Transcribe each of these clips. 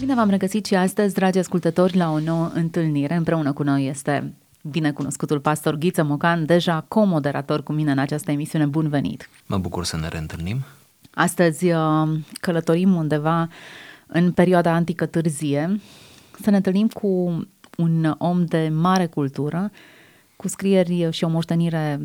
Bine v-am regăsit și astăzi, dragi ascultători, la o nouă întâlnire. Împreună cu noi este binecunoscutul pastor Ghiță Mocan, deja comoderator cu mine în această emisiune. Bun venit! Mă bucur să ne reîntâlnim. Astăzi uh, călătorim undeva în perioada antică târzie, să ne întâlnim cu un om de mare cultură, cu scrieri și o moștenire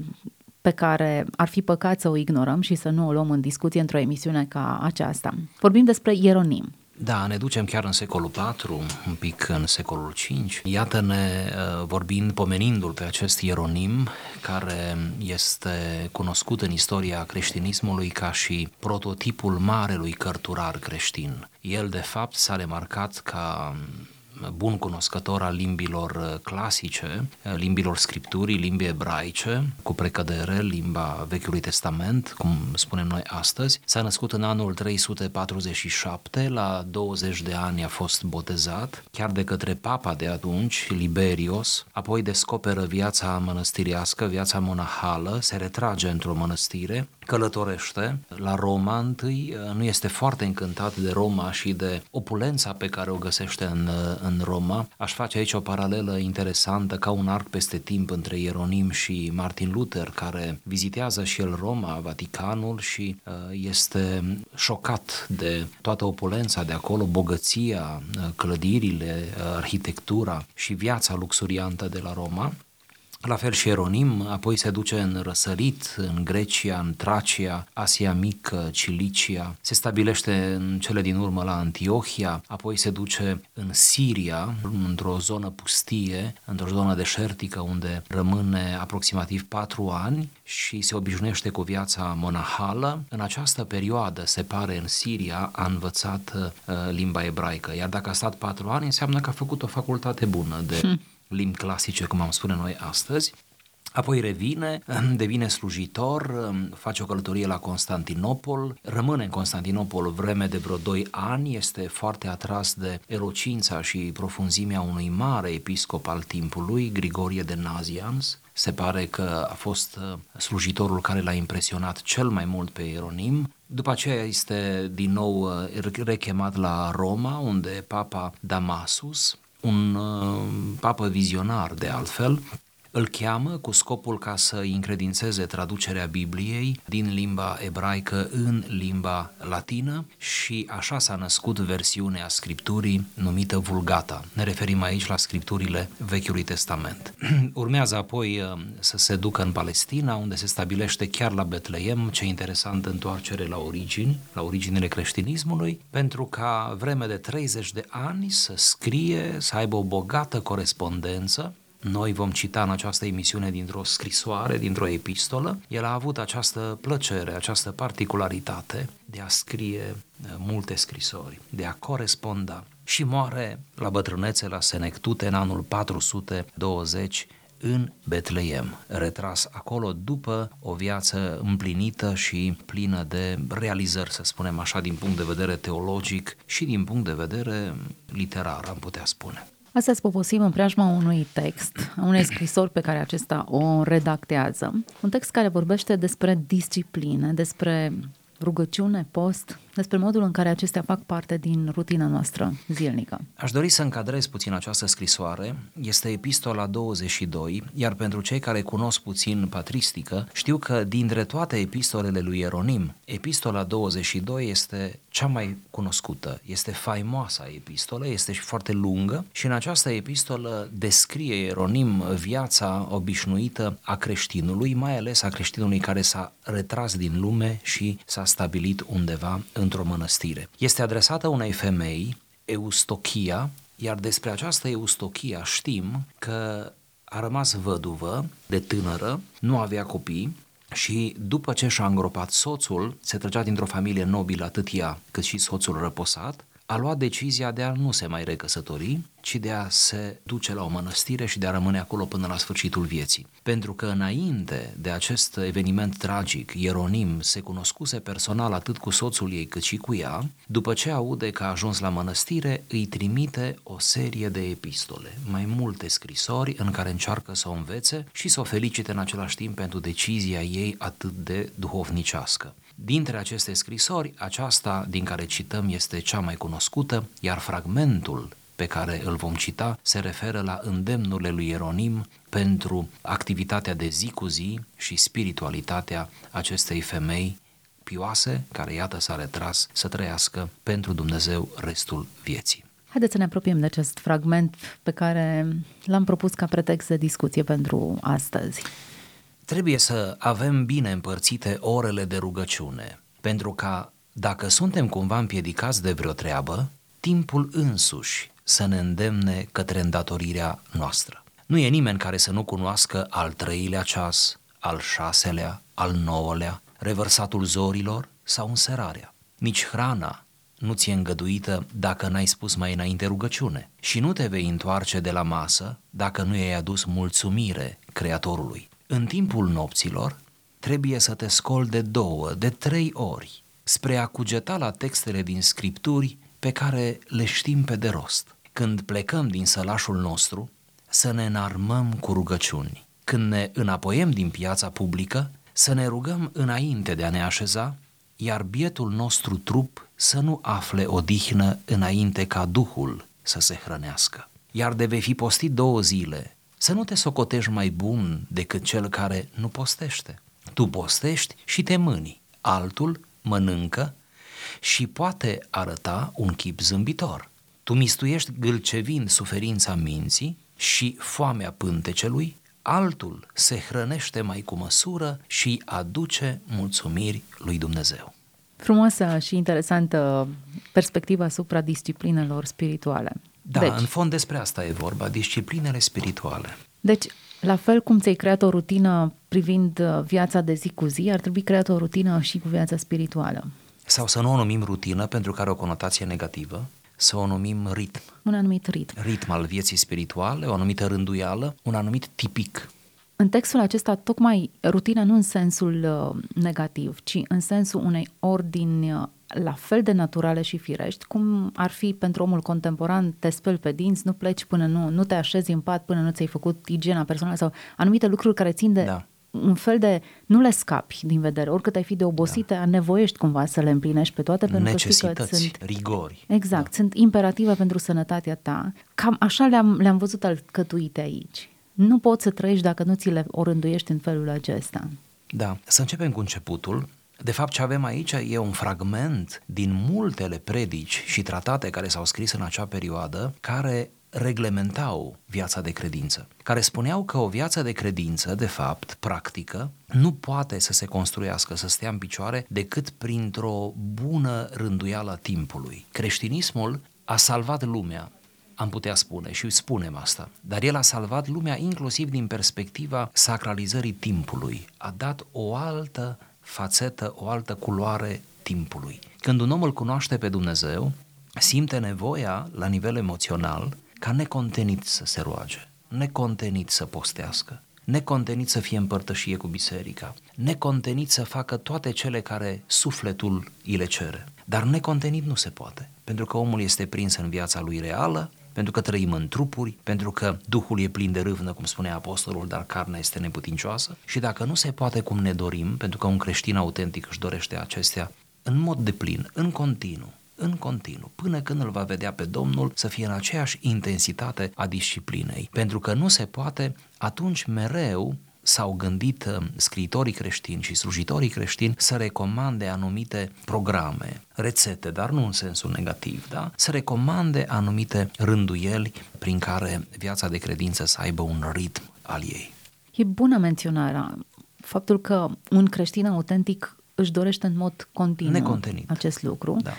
pe care ar fi păcat să o ignorăm și să nu o luăm în discuție într-o emisiune ca aceasta. Vorbim despre Ieronim. Da, ne ducem chiar în secolul IV, un pic în secolul V. Iată-ne uh, vorbind, pomenindu-l pe acest Ieronim, care este cunoscut în istoria creștinismului ca și prototipul marelui cărturar creștin. El, de fapt, s-a remarcat ca bun cunoscător al limbilor uh, clasice, uh, limbilor scripturii, limbii ebraice, cu precădere limba Vechiului Testament, cum spunem noi astăzi. S-a născut în anul 347, la 20 de ani a fost botezat, chiar de către papa de atunci, Liberios, apoi descoperă viața mănăstiriască, viața monahală, se retrage într-o mănăstire, călătorește la Roma întâi, uh, nu este foarte încântat de Roma și de opulența pe care o găsește în, uh, în Roma. Aș face aici o paralelă interesantă ca un arc peste timp între Ieronim și Martin Luther, care vizitează și el Roma, Vaticanul și uh, este șocat de toată opulența de acolo, bogăția, clădirile, arhitectura și viața luxuriantă de la Roma. La fel și Eronim, apoi se duce în răsărit, în Grecia, în Tracia, Asia Mică, Cilicia, se stabilește în cele din urmă la Antiohia, apoi se duce în Siria, într-o zonă pustie, într-o zonă deșertică unde rămâne aproximativ patru ani și se obișnuiește cu viața monahală. În această perioadă, se pare, în Siria a învățat uh, limba ebraică, iar dacă a stat patru ani, înseamnă că a făcut o facultate bună de hmm limbi clasice, cum am spune noi astăzi, Apoi revine, devine slujitor, face o călătorie la Constantinopol, rămâne în Constantinopol vreme de vreo 2 ani, este foarte atras de elocința și profunzimea unui mare episcop al timpului, Grigorie de Nazians. Se pare că a fost uh, slujitorul care l-a impresionat cel mai mult pe Ieronim. După aceea este din nou uh, rechemat la Roma, unde Papa Damasus un uh, papă vizionar de altfel, îl cheamă cu scopul ca să încredințeze traducerea Bibliei din limba ebraică în limba latină și așa s-a născut versiunea Scripturii numită Vulgata. Ne referim aici la Scripturile Vechiului Testament. Urmează apoi uh, să se ducă în Palestina, unde se stabilește chiar la Betleem, ce interesant întoarcere la origini, la originile creștinismului, pentru ca vreme de 30 de ani să scrie, să aibă o bogată corespondență noi vom cita în această emisiune dintr-o scrisoare, dintr-o epistolă. El a avut această plăcere, această particularitate de a scrie uh, multe scrisori, de a coresponda și moare la bătrânețe la Senectute în anul 420 în Betleem, retras acolo după o viață împlinită și plină de realizări, să spunem așa, din punct de vedere teologic și din punct de vedere literar, am putea spune. Astăzi poposim în preajma unui text, unei scrisori pe care acesta o redactează. Un text care vorbește despre discipline, despre rugăciune, post, despre modul în care acestea fac parte din rutina noastră zilnică. Aș dori să încadrez puțin această scrisoare. Este epistola 22, iar pentru cei care cunosc puțin patristică, știu că dintre toate epistolele lui Ieronim, epistola 22 este cea mai cunoscută, este faimoasa epistolă, este și foarte lungă și în această epistolă descrie Ieronim viața obișnuită a creștinului, mai ales a creștinului care s-a retras din lume și s-a stabilit undeva într-o mănăstire. Este adresată unei femei, Eustochia, iar despre această Eustochia știm că a rămas văduvă de tânără, nu avea copii și după ce și-a îngropat soțul, se trăgea dintr-o familie nobilă atât ea cât și soțul răposat, a luat decizia de a nu se mai recăsători ci de a se duce la o mănăstire și de a rămâne acolo până la sfârșitul vieții. Pentru că înainte de acest eveniment tragic, Ieronim se cunoscuse personal atât cu soțul ei cât și cu ea, după ce aude că a ajuns la mănăstire, îi trimite o serie de epistole, mai multe scrisori în care încearcă să o învețe și să o felicite în același timp pentru decizia ei atât de duhovnicească. Dintre aceste scrisori, aceasta din care cităm este cea mai cunoscută, iar fragmentul pe care îl vom cita se referă la îndemnurile lui Ieronim pentru activitatea de zi cu zi și spiritualitatea acestei femei pioase, care iată s-a retras să trăiască pentru Dumnezeu restul vieții. Haideți să ne apropiem de acest fragment pe care l-am propus ca pretext de discuție pentru astăzi. Trebuie să avem bine împărțite orele de rugăciune, pentru ca, dacă suntem cumva împiedicați de vreo treabă, timpul însuși să ne îndemne către îndatorirea noastră. Nu e nimeni care să nu cunoască al treilea ceas, al șaselea, al nouălea, revărsatul zorilor sau înserarea. Nici hrana nu ți-e îngăduită dacă n-ai spus mai înainte rugăciune și nu te vei întoarce de la masă dacă nu i-ai adus mulțumire Creatorului. În timpul nopților trebuie să te scoli de două, de trei ori spre a cugeta la textele din scripturi pe care le știm pe de rost. Când plecăm din sălașul nostru, să ne înarmăm cu rugăciuni. Când ne înapoiem din piața publică, să ne rugăm înainte de a ne așeza, iar bietul nostru trup să nu afle odihnă înainte ca Duhul să se hrănească. Iar de vei fi postit două zile, să nu te socotești mai bun decât cel care nu postește. Tu postești și te mâni, altul mănâncă și poate arăta un chip zâmbitor. Tu mistuiești gâlcevind suferința minții și foamea pântecelui, altul se hrănește mai cu măsură și aduce mulțumiri lui Dumnezeu. Frumoasă și interesantă perspectiva asupra disciplinelor spirituale. Da, deci, în fond despre asta e vorba, disciplinele spirituale. Deci, la fel cum ți-ai creat o rutină privind uh, viața de zi cu zi, ar trebui creat o rutină și cu viața spirituală. Sau să nu o numim rutină pentru că are o conotație negativă, să o numim ritm. Un anumit ritm. Ritm al vieții spirituale, o anumită rânduială, un anumit tipic. În textul acesta, tocmai rutina nu în sensul uh, negativ, ci în sensul unei ordini uh, la fel de naturale și firești, cum ar fi pentru omul contemporan, te speli pe dinți, nu pleci până nu, nu te așezi în pat până nu ți-ai făcut igiena personală sau anumite lucruri care țin de da. Un fel de, nu le scapi din vedere, oricât ai fi de obosită, da. nevoiești cumva să le împlinești pe toate, pentru că că sunt rigori. Exact, da. sunt imperative pentru sănătatea ta. Cam așa le-am, le-am văzut alcătuite aici. Nu poți să trăiești dacă nu ți le orânduiești în felul acesta. Da, să începem cu începutul. De fapt, ce avem aici e un fragment din multele predici și tratate care s-au scris în acea perioadă, care reglementau viața de credință, care spuneau că o viață de credință, de fapt, practică, nu poate să se construiască, să stea în picioare, decât printr-o bună rânduială a timpului. Creștinismul a salvat lumea, am putea spune și spunem asta, dar el a salvat lumea inclusiv din perspectiva sacralizării timpului. A dat o altă fațetă, o altă culoare timpului. Când un om îl cunoaște pe Dumnezeu, simte nevoia la nivel emoțional ca necontenit să se roage, necontenit să postească, necontenit să fie împărtășie cu biserica, necontenit să facă toate cele care sufletul îi le cere. Dar necontenit nu se poate, pentru că omul este prins în viața lui reală, pentru că trăim în trupuri, pentru că Duhul e plin de râvnă, cum spunea apostolul, dar carnea este neputincioasă și dacă nu se poate cum ne dorim, pentru că un creștin autentic își dorește acestea în mod de plin, în continuu, în continuu, până când îl va vedea pe Domnul să fie în aceeași intensitate a disciplinei. Pentru că nu se poate, atunci mereu s-au gândit uh, scriitorii creștini și slujitorii creștini să recomande anumite programe, rețete, dar nu în sensul negativ, da? Să recomande anumite rânduieli prin care viața de credință să aibă un ritm al ei. E bună menționarea. Faptul că un creștin autentic își dorește în mod continuu Necontenit. acest lucru. Da.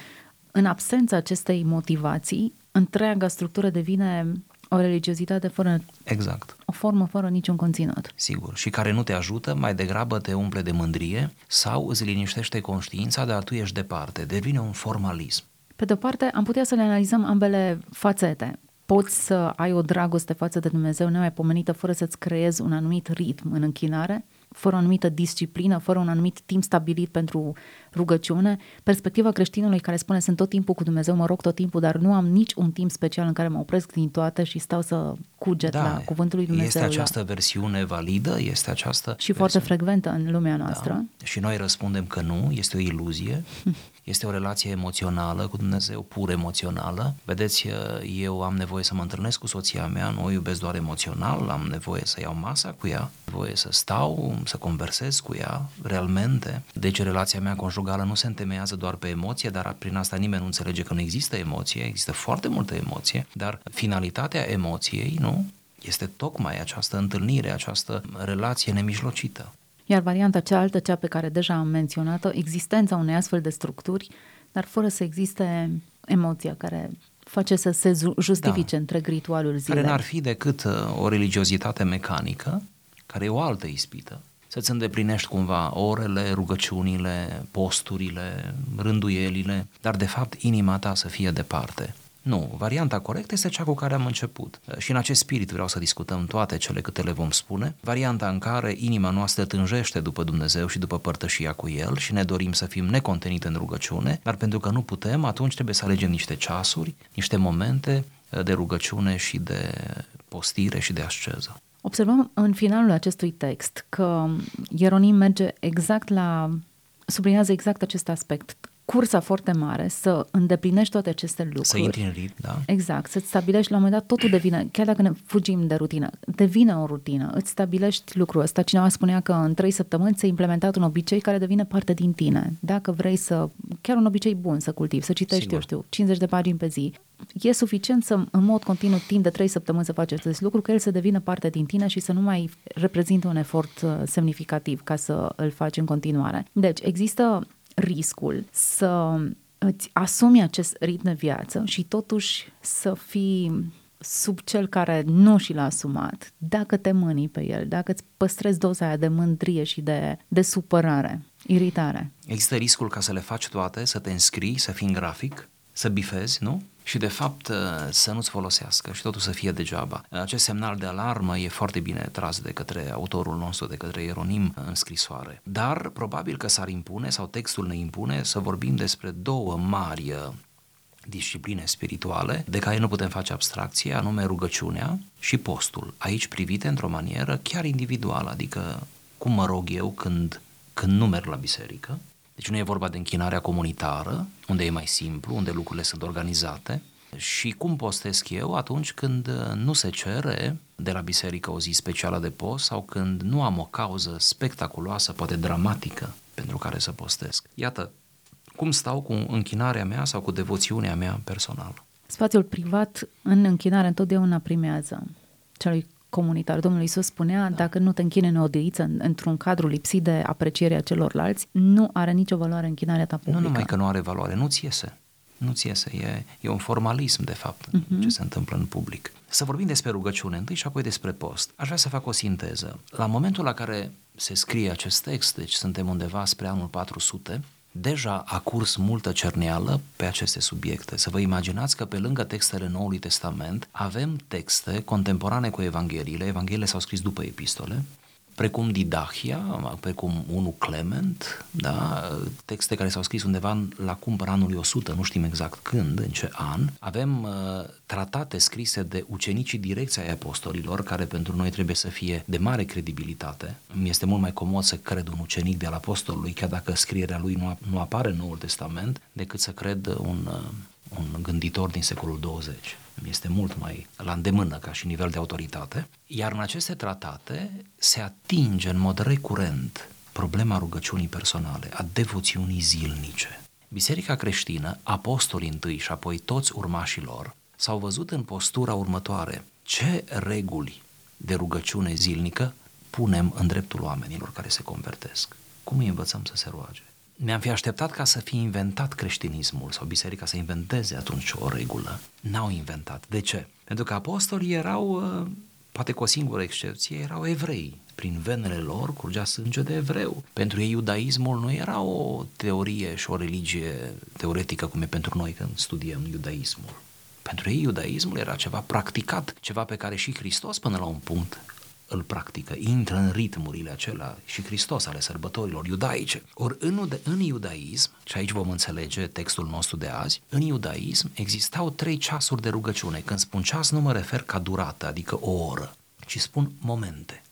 În absența acestei motivații, întreaga structură devine o religiozitate fără exact. o formă fără niciun conținut. Sigur. Și care nu te ajută, mai degrabă te umple de mândrie sau îți liniștește conștiința, dar tu ești departe. Devine un formalism. Pe de-o parte, am putea să le analizăm ambele fațete. poți să ai o dragoste față de Dumnezeu nemaipomenită fără să-ți creezi un anumit ritm în închinare, fără o anumită disciplină, fără un anumit timp stabilit pentru rugăciune. Perspectiva creștinului care spune sunt tot timpul cu Dumnezeu, mă rog tot timpul, dar nu am nici un timp special în care mă opresc din toate și stau să cuget da, la cuvântul lui Dumnezeu. Este această la... versiune validă? Este această Și versiune... foarte frecventă în lumea noastră. Da. Și noi răspundem că nu, este o iluzie. Este o relație emoțională cu Dumnezeu, pur emoțională. Vedeți, eu am nevoie să mă întâlnesc cu soția mea, nu o iubesc doar emoțional, am nevoie să iau masa cu ea, nevoie să stau, să conversez cu ea, realmente. Deci relația mea conjugală nu se întemeiază doar pe emoție, dar prin asta nimeni nu înțelege că nu există emoție, există foarte multă emoție, dar finalitatea emoției, nu? Este tocmai această întâlnire, această relație nemijlocită. Iar varianta cealaltă, cea pe care deja am menționat-o, existența unei astfel de structuri, dar fără să existe emoția care face să se justifice da. întreg ritualul zilei. Care n-ar fi decât uh, o religiozitate mecanică, care e o altă ispită, să-ți îndeplinești cumva orele, rugăciunile, posturile, rânduielile, dar de fapt inima ta să fie departe. Nu, varianta corectă este cea cu care am început. Și în acest spirit vreau să discutăm toate cele câte le vom spune. Varianta în care inima noastră tânjește după Dumnezeu și după părtășia cu El și ne dorim să fim necontenite în rugăciune, dar pentru că nu putem, atunci trebuie să alegem niște ceasuri, niște momente de rugăciune și de postire și de asceză. Observăm în finalul acestui text că Ieronim merge exact la sublinează exact acest aspect cursa foarte mare să îndeplinești toate aceste lucruri. Să intri în ritm, da. Exact, să-ți stabilești la un moment dat, totul devine, chiar dacă ne fugim de rutină, devine o rutină, îți stabilești lucrul ăsta. Cineva spunea că în trei săptămâni ți-ai implementat un obicei care devine parte din tine. Dacă vrei să, chiar un obicei bun să cultivi, să citești, Sigur. eu știu, 50 de pagini pe zi, e suficient să în mod continuu timp de trei săptămâni să faci acest lucru, că el să devină parte din tine și să nu mai reprezintă un efort uh, semnificativ ca să îl faci în continuare. Deci există riscul să îți asumi acest ritm de viață și totuși să fii sub cel care nu și l-a asumat, dacă te mânii pe el, dacă îți păstrezi doza aia de mândrie și de, de supărare, iritare. Există riscul ca să le faci toate, să te înscrii, să fii în grafic, să bifezi, nu? Și de fapt uh, să nu-ți folosească și totul să fie degeaba. Acest semnal de alarmă e foarte bine tras de către autorul nostru, de către Ieronim în scrisoare. Dar probabil că s-ar impune sau textul ne impune să vorbim despre două mari uh, discipline spirituale de care nu putem face abstracție, anume rugăciunea și postul. Aici privite într-o manieră chiar individuală, adică cum mă rog eu când, când nu merg la biserică, deci nu e vorba de închinarea comunitară, unde e mai simplu, unde lucrurile sunt organizate, și cum postesc eu atunci când nu se cere de la biserică o zi specială de post sau când nu am o cauză spectaculoasă, poate dramatică, pentru care să postesc. Iată, cum stau cu închinarea mea sau cu devoțiunea mea personală. Spațiul privat în închinare întotdeauna primează celui comunitar. Domnul Isus spunea, da. dacă nu te închine în odiță într-un cadru lipsit de aprecierea celorlalți, nu are nicio valoare închinarea ta publică. Nu numai că nu are valoare, nu-ți iese. Nu-ți iese, e, e un formalism, de fapt, uh-huh. ce se întâmplă în public. Să vorbim despre rugăciune întâi și apoi despre post. Aș vrea să fac o sinteză. La momentul la care se scrie acest text, deci suntem undeva spre anul 400, deja a curs multă cerneală pe aceste subiecte. Să vă imaginați că pe lângă textele Noului Testament avem texte contemporane cu Evangheliile, Evangheliile s-au scris după epistole, precum Didahia, precum 1 Clement, da, texte care s-au scris undeva la cumpăr anului 100, nu știm exact când, în ce an. Avem uh, tratate scrise de ucenicii direcția ai apostolilor, care pentru noi trebuie să fie de mare credibilitate. Mi este mult mai comod să cred un ucenic de al apostolului, chiar dacă scrierea lui nu, nu apare în Noul Testament, decât să cred un, uh, un gânditor din secolul 20 este mult mai la îndemână ca și nivel de autoritate, iar în aceste tratate se atinge în mod recurent problema rugăciunii personale, a devoțiunii zilnice. Biserica creștină, apostolii întâi și apoi toți urmașii lor, s-au văzut în postura următoare. Ce reguli de rugăciune zilnică punem în dreptul oamenilor care se convertesc? Cum îi învățăm să se roage? Ne-am fi așteptat ca să fie inventat creștinismul sau biserica să inventeze atunci o regulă. N-au inventat. De ce? Pentru că apostolii erau, uh, poate cu o singură excepție, erau evrei. Prin venele lor curgea sânge de evreu. Pentru ei iudaismul nu era o teorie și o religie teoretică cum e pentru noi când studiem iudaismul. Pentru ei iudaismul era ceva practicat, ceva pe care și Hristos până la un punct îl practică, intră în ritmurile acelea și Hristos ale sărbătorilor iudaice. Ori în, în iudaism, și aici vom înțelege textul nostru de azi, în iudaism existau trei ceasuri de rugăciune. Când spun ceas, nu mă refer ca durată, adică o oră, ci spun momente.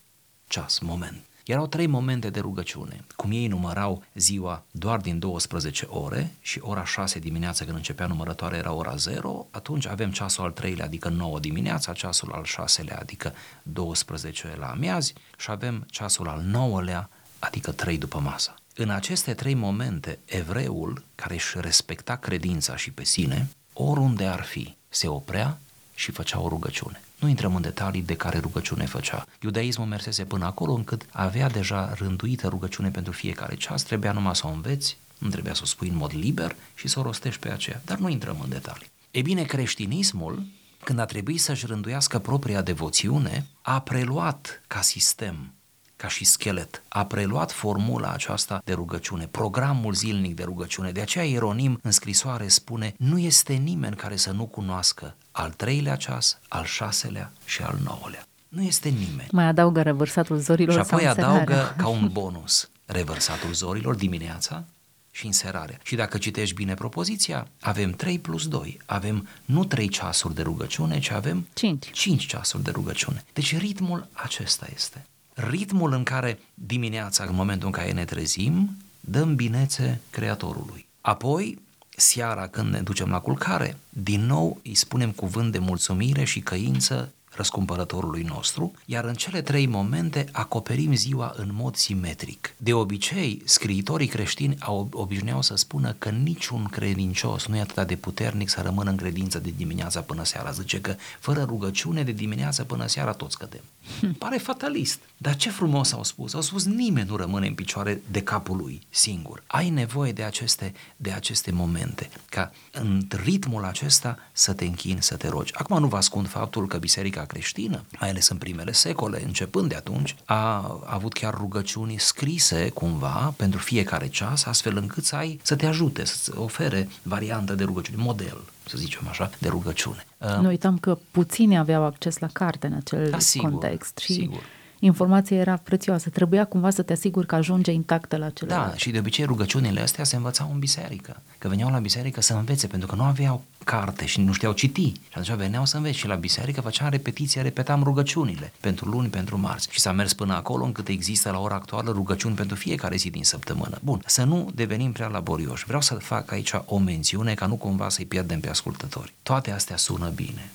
Ceas, moment. Erau trei momente de rugăciune. Cum ei numărau ziua doar din 12 ore și ora 6 dimineața când începea numărătoarea era ora 0, atunci avem ceasul al treilea, adică 9 dimineața, ceasul al șaselea, adică 12 la amiazi și avem ceasul al nouălea, adică 3 după masă. În aceste trei momente, evreul, care își respecta credința și pe sine, oriunde ar fi, se oprea și făcea o rugăciune. Nu intrăm în detalii de care rugăciune făcea. Iudaismul mersese până acolo încât avea deja rânduită rugăciune pentru fiecare ceas, trebuia numai să o înveți, nu trebuia să o spui în mod liber și să o rostești pe aceea. Dar nu intrăm în detalii. E bine, creștinismul, când a trebuit să-și rânduiască propria devoțiune, a preluat ca sistem ca și schelet, a preluat formula aceasta de rugăciune, programul zilnic de rugăciune. De aceea Ieronim în scrisoare spune, nu este nimeni care să nu cunoască al treilea ceas, al șaselea și al nouălea. Nu este nimeni. Mai adaugă revărsatul zorilor Și apoi adaugă ca un bonus revărsatul zorilor dimineața și înserarea. Și dacă citești bine propoziția, avem 3 plus 2. Avem nu 3 ceasuri de rugăciune, ci avem 5. 5 ceasuri de rugăciune. Deci ritmul acesta este ritmul în care dimineața, în momentul în care ne trezim, dăm binețe Creatorului. Apoi, seara când ne ducem la culcare, din nou îi spunem cuvânt de mulțumire și căință răscumpărătorului nostru, iar în cele trei momente acoperim ziua în mod simetric. De obicei, scriitorii creștini au obișnuiau să spună că niciun credincios nu e atât de puternic să rămână în credință de dimineața până seara. Zice că fără rugăciune de dimineața până seara toți cădem. Hm. Pare fatalist, dar ce frumos au spus. Au spus nimeni nu rămâne în picioare de capul lui singur. Ai nevoie de aceste, de aceste momente, ca în ritmul acesta să te închini, să te rogi. Acum nu vă ascund faptul că biserica creștină, mai ales în primele secole, începând de atunci, a avut chiar rugăciuni scrise cumva pentru fiecare ceas, astfel încât să ai să te ajute, să ofere variantă de rugăciune, model, să zicem așa, de rugăciune. Nu uităm că puțini aveau acces la carte în acel da, sigur, context și sigur informația era prețioasă. Trebuia cumva să te asiguri că ajunge intactă la celălalt. Da, și de obicei rugăciunile astea se învățau în biserică. Că veneau la biserică să învețe, pentru că nu aveau carte și nu știau citi. Și atunci veneau să învețe și la biserică făceam repetiție, repetam rugăciunile pentru luni, pentru marți. Și s-a mers până acolo încât există la ora actuală rugăciuni pentru fiecare zi din săptămână. Bun, să nu devenim prea laborioși. Vreau să fac aici o mențiune ca nu cumva să-i pierdem pe ascultători. Toate astea sună bine.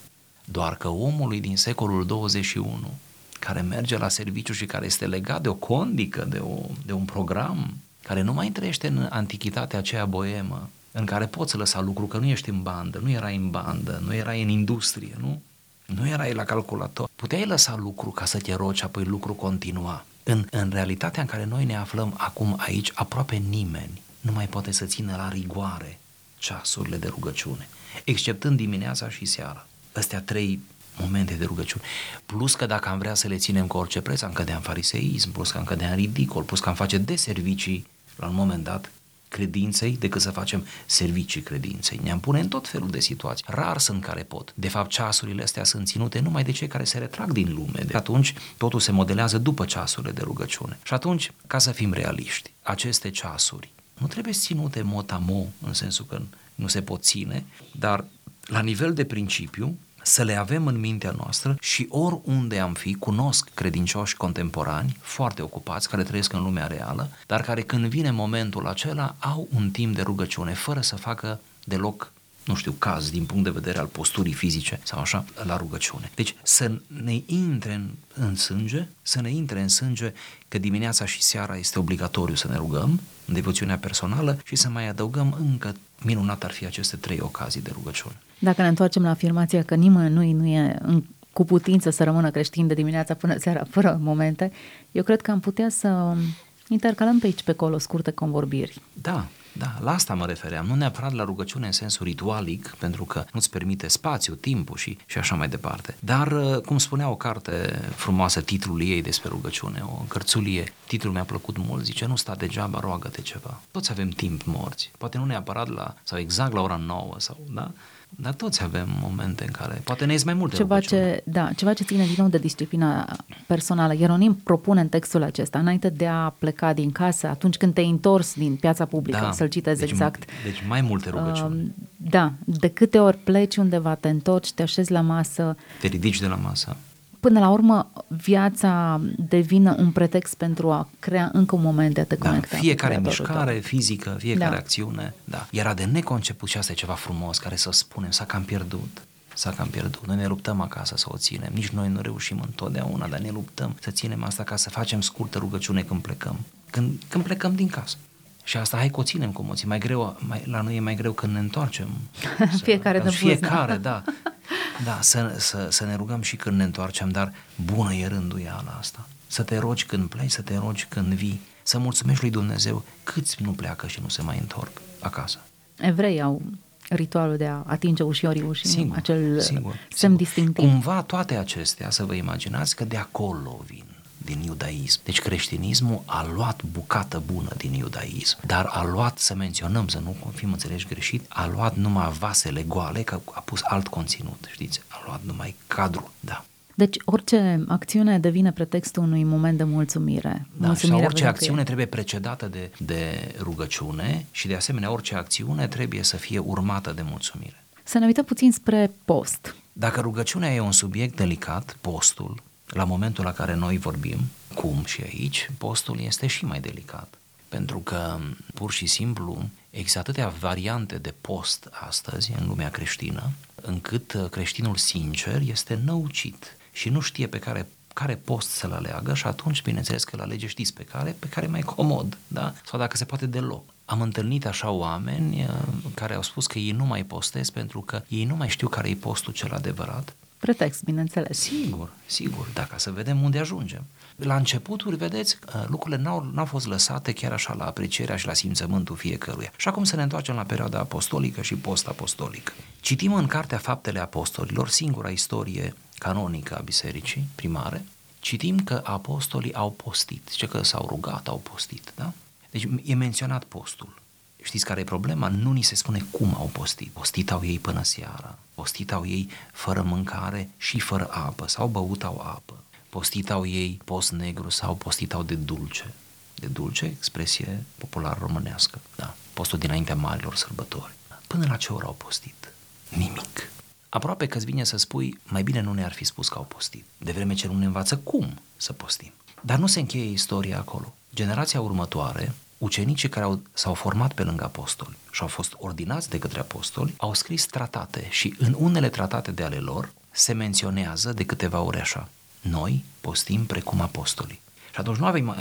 Doar că omului din secolul 21 care merge la serviciu și care este legat de o condică, de, o, de un program, care nu mai trăiește în antichitatea aceea boemă, în care poți lăsa lucru, că nu ești în bandă, nu erai în bandă, nu erai în industrie, nu? Nu erai la calculator. Puteai lăsa lucru ca să te rogi, apoi lucru continua. În, în realitatea în care noi ne aflăm acum aici, aproape nimeni nu mai poate să țină la rigoare ceasurile de rugăciune, exceptând dimineața și seara. Astea trei momente de rugăciune. Plus că dacă am vrea să le ținem cu orice preț, am cădea în fariseism, plus că am cădea în ridicol, plus că am face de servicii la un moment dat credinței decât să facem servicii credinței. Ne-am pune în tot felul de situații. Rar sunt care pot. De fapt, ceasurile astea sunt ținute numai de cei care se retrag din lume. De atunci, totul se modelează după ceasurile de rugăciune. Și atunci, ca să fim realiști, aceste ceasuri nu trebuie ținute motamo, în sensul că nu se pot ține, dar la nivel de principiu, să le avem în mintea noastră și oriunde am fi, cunosc credincioși contemporani foarte ocupați, care trăiesc în lumea reală, dar care când vine momentul acela au un timp de rugăciune, fără să facă deloc nu știu, caz din punct de vedere al posturii fizice sau așa, la rugăciune. Deci să ne intre în, în sânge, să ne intre în sânge că dimineața și seara este obligatoriu să ne rugăm, în devoțiunea personală și să mai adăugăm încă minunat ar fi aceste trei ocazii de rugăciune. Dacă ne întoarcem la afirmația că nimănui nu e în, cu putință să rămână creștin de dimineața până seara fără momente, eu cred că am putea să intercalăm pe aici pe acolo scurte convorbiri. Da, da, la asta mă refeream, nu neapărat la rugăciune în sensul ritualic, pentru că nu-ți permite spațiu, timpul și, și așa mai departe. Dar, uh, cum spunea o carte frumoasă, titlul ei despre rugăciune, o cărțulie, titlul mi-a plăcut mult, zice, nu sta degeaba, roagă-te ceva. Toți avem timp morți, poate nu neapărat la, sau exact la ora 9 sau, da? Dar toți avem momente în care poate ne ies mai multe ceva ce, Da, ceva ce ține din nou de disciplina personală. Ieronim propune în textul acesta, înainte de a pleca din casă, atunci când te-ai întors din piața publică, da, să-l citezi deci, exact. Deci mai multe rugăciuni. Uh, da, de câte ori pleci undeva, te întorci, te așezi la masă. Te ridici de la masă până la urmă viața devine un pretext pentru a crea încă un moment de a te da, conecta. Fiecare mișcare tău. fizică, fiecare da. acțiune, da. Era de neconceput și asta e ceva frumos care să spunem, s-a cam pierdut. S-a cam pierdut. Noi ne luptăm acasă să o ținem. Nici noi nu reușim întotdeauna, dar ne luptăm să ținem asta ca să facem scurtă rugăciune când plecăm. Când, când plecăm din casă. Și asta hai că o ținem cu moții. Mai greu, mai, la noi e mai greu când ne întoarcem. fiecare de Fiecare, da. Da, să, să, să ne rugăm și când ne întoarcem, dar bună e rânduiala asta. Să te rogi când pleci, să te rogi când vii, să mulțumești lui Dumnezeu câți nu pleacă și nu se mai întorc acasă. Evrei au ritualul de a atinge ușorii ușii, singur, acel singur, semn singur. distinctiv. Cumva toate acestea, să vă imaginați că de acolo vin din iudaism. Deci creștinismul a luat bucată bună din iudaism, dar a luat, să menționăm, să nu fim înțelegi greșit, a luat numai vasele goale, că a pus alt conținut, știți? A luat numai cadrul, da. Deci orice acțiune devine pretextul unui moment de mulțumire. Da, mulțumire sau orice acțiune trebuie precedată de, de rugăciune și de asemenea orice acțiune trebuie să fie urmată de mulțumire. Să ne uităm puțin spre post. Dacă rugăciunea e un subiect delicat, postul, la momentul la care noi vorbim, cum și aici, postul este și mai delicat. Pentru că, pur și simplu, există atâtea variante de post astăzi în lumea creștină, încât creștinul sincer este năucit și nu știe pe care care post să-l aleagă și atunci, bineînțeles că îl alege, știți pe care? Pe care mai comod, da? Sau dacă se poate deloc. Am întâlnit așa oameni uh, care au spus că ei nu mai postez pentru că ei nu mai știu care e postul cel adevărat Pretext, bineînțeles. Sigur, sigur, dacă să vedem unde ajungem. La începuturi, vedeți, uh, lucrurile n-au, n-au fost lăsate chiar așa la aprecierea și la simțământul fiecăruia. Și acum să ne întoarcem la perioada apostolică și post-apostolică. Citim în Cartea Faptele Apostolilor, singura istorie canonică a bisericii primare, citim că apostolii au postit, ce că s-au rugat, au postit, da? Deci e menționat postul. Știți care e problema? Nu ni se spune cum au postit. Postit au ei până seara, postit au ei fără mâncare și fără apă, sau băut au apă. Postit au ei post negru sau postit au de dulce. De dulce, expresie popular românească, da. Postul dinaintea marilor sărbători. Până la ce oră au postit? Nimic. Aproape că îți vine să spui, mai bine nu ne-ar fi spus că au postit, de vreme ce nu ne învață cum să postim. Dar nu se încheie istoria acolo. Generația următoare ucenicii care au, s-au format pe lângă apostoli și au fost ordinați de către apostoli, au scris tratate și în unele tratate de ale lor se menționează de câteva ori așa. Noi postim precum apostolii. Și atunci nu avem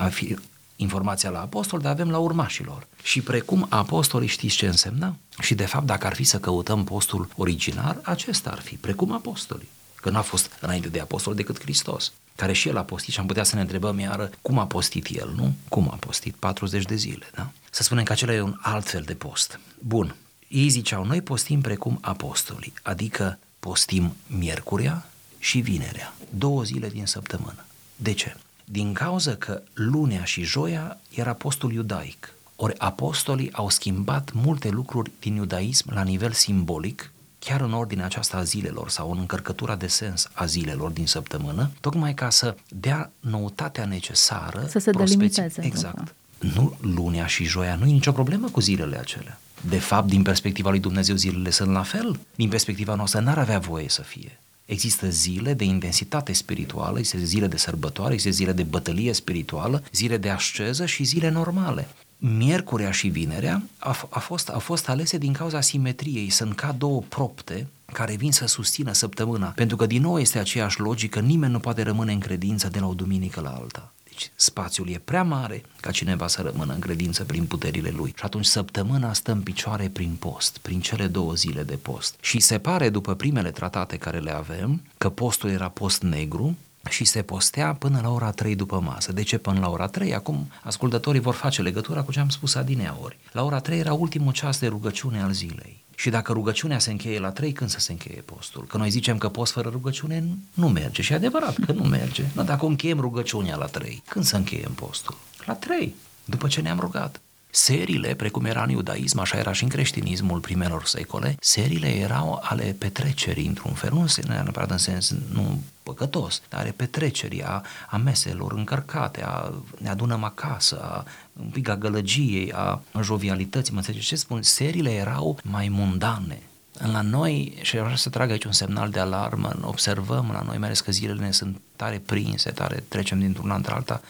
informația la apostol, dar avem la urmașilor. Și precum apostolii știți ce însemna? Și de fapt, dacă ar fi să căutăm postul original, acesta ar fi, precum apostolii. Că n-a fost înainte de apostol decât Hristos care și el a postit și am putea să ne întrebăm iară cum a postit el, nu? Cum a postit? 40 de zile, da? Să spunem că acela e un alt fel de post. Bun, ei ziceau, noi postim precum apostolii, adică postim miercurea și vinerea, două zile din săptămână. De ce? Din cauza că lunea și joia era postul iudaic. Ori apostolii au schimbat multe lucruri din iudaism la nivel simbolic chiar în ordinea aceasta a zilelor sau în încărcătura de sens a zilelor din săptămână, tocmai ca să dea noutatea necesară. Să se delimiteze. Exact. Nu lunea și joia, nu e nicio problemă cu zilele acelea. De fapt, din perspectiva lui Dumnezeu, zilele sunt la fel. Din perspectiva noastră, n-ar avea voie să fie. Există zile de intensitate spirituală, există zile de sărbătoare, există zile de bătălie spirituală, zile de asceză și zile normale miercurea și vinerea a, a, fost, a fost alese din cauza simetriei, sunt ca două propte care vin să susțină săptămâna, pentru că din nou este aceeași logică, nimeni nu poate rămâne în credință de la o duminică la alta. Deci spațiul e prea mare ca cineva să rămână în credință prin puterile lui. Și atunci săptămâna stă în picioare prin post, prin cele două zile de post. Și se pare, după primele tratate care le avem, că postul era post negru, și se postea până la ora 3 după masă. De ce până la ora 3? Acum ascultătorii vor face legătura cu ce am spus adinea ori. La ora 3 era ultimul ceas de rugăciune al zilei. Și dacă rugăciunea se încheie la 3, când să se încheie postul? Că noi zicem că post fără rugăciune nu merge și e adevărat că nu merge. Dar dacă încheiem rugăciunea la 3, când să încheiem postul? La 3, după ce ne-am rugat. Serile, precum era în iudaism, așa era și în creștinismul primelor secole, serile erau ale petrecerii, într-un fel, nu neapărat în sens nu păcătos, dar ale petrecerii, a, a meselor încărcate, a ne adunăm acasă, a un pic a gălăgiei, a jovialității, mă înțelegeți ce spun? Serile erau mai mundane, la noi, și vreau să trag aici un semnal de alarmă, observăm la noi, mai ales că zilele ne sunt tare prinse, tare trecem dintr-una într-alta,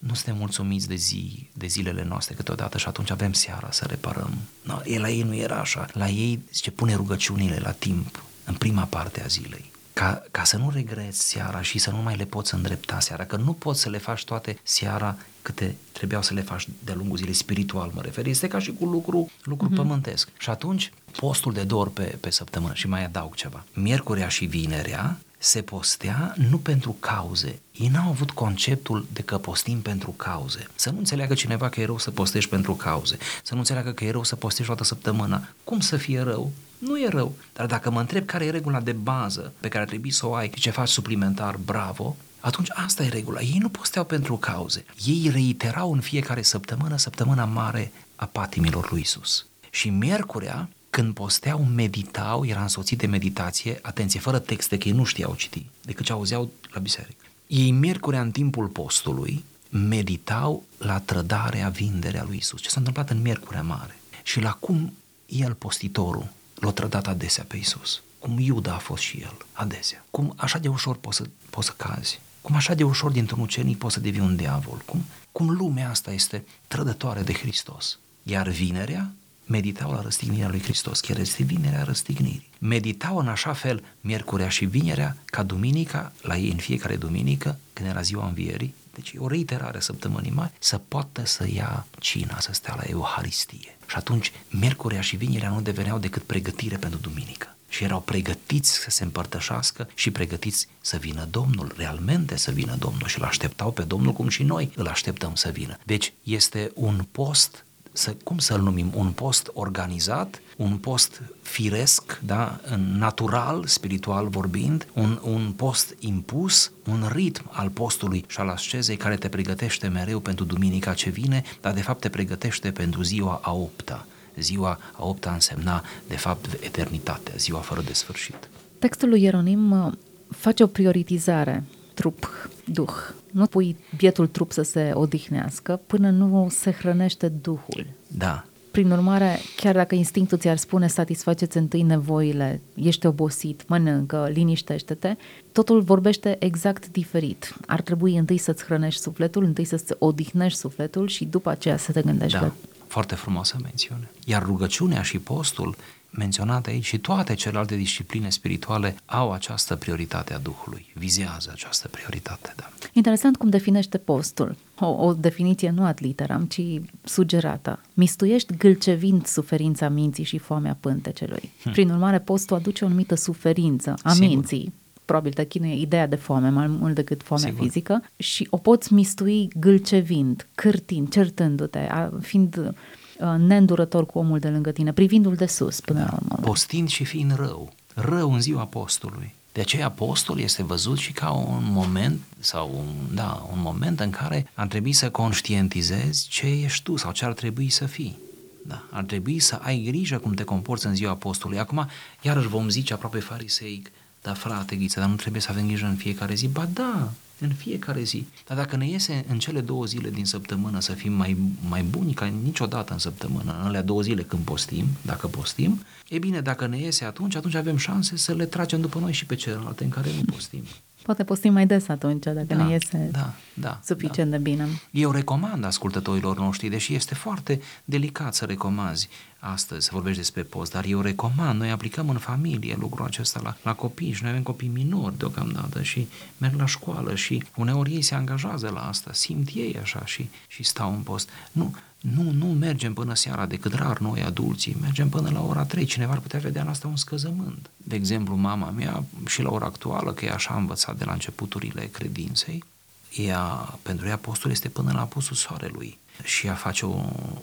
nu suntem mulțumiți de zi, de zilele noastre câteodată și atunci avem seara să reparăm. No, la ei nu era așa. La ei, zice, pune rugăciunile la timp, în prima parte a zilei. Ca, ca să nu regreți seara și să nu mai le poți îndrepta seara, că nu poți să le faci toate seara câte trebuiau să le faci de-a lungul zilei spiritual, mă refer. Este ca și cu lucru, lucru uh-huh. pământesc. Și atunci, postul de două ori pe, pe săptămână și mai adaug ceva. Miercurea și vinerea se postea nu pentru cauze. Ei n-au avut conceptul de că postim pentru cauze. Să nu înțeleagă cineva că e rău să postești pentru cauze. Să nu înțeleagă că e rău să postești toată săptămâna. Cum să fie rău? Nu e rău. Dar dacă mă întreb care e regula de bază pe care trebuie să o ai și ce faci suplimentar, bravo, atunci asta e regula. Ei nu posteau pentru cauze. Ei reiterau în fiecare săptămână, săptămâna mare a patimilor lui Isus. Și miercurea când posteau, meditau, era însoțit de meditație, atenție, fără texte, că ei nu știau citi, decât ce auzeau la biserică. Ei, miercurea, în timpul postului, meditau la trădarea, vinderea lui Isus. Ce s-a întâmplat în Miercurea Mare. Și la cum el, postitorul, l-a trădat adesea pe Isus. Cum Iuda a fost și el, adesea. Cum așa de ușor poți să, poți să cazi. Cum așa de ușor dintr-un ucenic poți să devii un diavol. Cum, cum lumea asta este trădătoare de Hristos. Iar vinerea meditau la răstignirea lui Hristos, chiar este vinerea răstignirii. Meditau în așa fel miercurea și vinerea ca duminica, la ei în fiecare duminică, când era ziua învierii, deci o reiterare săptămânii mari, să poată să ia cina, să stea la Euharistie. Și atunci miercurea și vinerea nu deveneau decât pregătire pentru duminică și erau pregătiți să se împărtășească și pregătiți să vină Domnul, realmente să vină Domnul și îl așteptau pe Domnul cum și noi îl așteptăm să vină. Deci este un post să, cum să-l numim, un post organizat, un post firesc, da, natural, spiritual vorbind, un, un post impus, un ritm al postului și al ascezei care te pregătește mereu pentru duminica ce vine, dar de fapt te pregătește pentru ziua a opta. Ziua a opta însemna, de fapt, eternitatea, ziua fără de sfârșit. Textul lui Ieronim uh, face o prioritizare trup-duh. Nu pui bietul trup să se odihnească până nu se hrănește Duhul. Da. Prin urmare, chiar dacă instinctul ți-ar spune satisfaceți întâi nevoile, ești obosit, mănâncă, liniștește-te, totul vorbește exact diferit. Ar trebui întâi să-ți hrănești sufletul, întâi să-ți odihnești sufletul și după aceea să te gândești da. la foarte frumoasă mențiune. Iar rugăciunea și postul menționate aici și toate celelalte discipline spirituale au această prioritate a Duhului, vizează această prioritate, da. Interesant cum definește postul. O, o definiție nu ad literam, ci sugerată. Mistuiești gâlcevind suferința minții și foamea pântecelui. Hm. Prin urmare, postul aduce o anumită suferință a Sigur. minții, probabil te chinuie ideea de foame mai mult decât foamea Sigur. fizică și o poți mistui gâlcevind, cârtind, certându-te, fiind Uh, neîndurător cu omul de lângă tine, privindu-l de sus până la urmă. Postind și fiind rău, rău în ziua postului. De aceea apostol este văzut și ca un moment sau un, da, un moment în care ar trebui să conștientizezi ce ești tu sau ce ar trebui să fii. Da, ar trebui să ai grijă cum te comporți în ziua apostolului. Acum, iarăși vom zice aproape fariseic, da frate Ghiță, dar nu trebuie să avem grijă în fiecare zi. Ba da, în fiecare zi. Dar dacă ne iese în cele două zile din săptămână să fim mai, mai buni ca niciodată în săptămână, în alea două zile când postim, dacă postim, e bine, dacă ne iese atunci, atunci avem șanse să le tragem după noi și pe celelalte în care nu postim. Poate postim mai des atunci, dacă da, ne iese da, da, suficient da. de bine. Eu recomand ascultătorilor noștri, deși este foarte delicat să recomanzi astăzi, să vorbești despre post, dar eu recomand, noi aplicăm în familie lucrul acesta la, la copii și noi avem copii minori deocamdată și merg la școală și uneori ei se angajează la asta, simt ei așa și, și stau în post. Nu, nu, nu mergem până seara, decât rar noi adulții, mergem până la ora 3. Cineva ar putea vedea în asta un scăzământ. De exemplu, mama mea, și la ora actuală, că e așa învățat de la începuturile credinței, ea, pentru ea postul este până la apusul soarelui. Și a face o,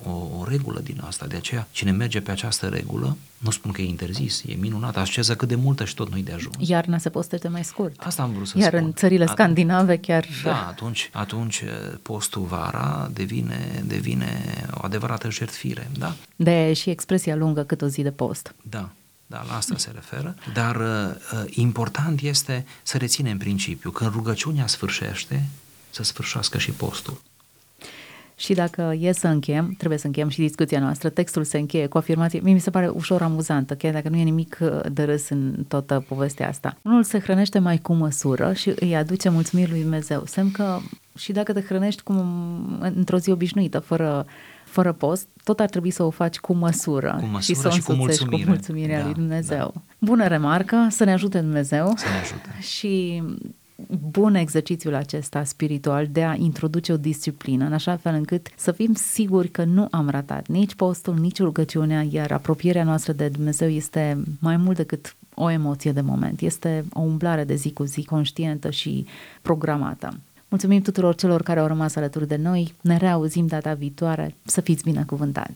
o, o regulă din asta. De aceea, cine merge pe această regulă, nu spun că e interzis, e minunat, asceză cât de multă și tot nu-i de ajuns. Iarna se postește mai scurt. Asta am vrut să Iar spun. în țările Atunci- scandinave chiar... Da, atunci, atunci postul vara devine, devine o adevărată jertfire, da? De și expresia lungă cât o zi de post. Da, da, la asta se referă, dar uh, important este să reținem principiul, când rugăciunea sfârșește, să sfârșească și postul. Și dacă e să încheiem, trebuie să încheiem și discuția noastră, textul se încheie cu afirmație, mie mi se pare ușor amuzantă, chiar dacă nu e nimic uh, de râs în toată povestea asta. Unul se hrănește mai cu măsură și îi aduce mulțumiri lui Dumnezeu. Semn că și dacă te hrănești cum, într-o zi obișnuită, fără fără post, tot ar trebui să o faci cu măsură, Cu măsură și să o și cu însoțești cu mulțumire. mulțumirea Da, lui Dumnezeu. Da. Bună remarcă, să ne ajute Dumnezeu Să ne ajute. și bun exercițiul acesta spiritual de a introduce o disciplină, în așa fel încât să fim siguri că nu am ratat nici postul, nici rugăciunea, iar apropierea noastră de Dumnezeu este mai mult decât o emoție de moment, este o umblare de zi cu zi conștientă și programată. Mulțumim tuturor celor care au rămas alături de noi, ne reauzim data viitoare, să fiți binecuvântați!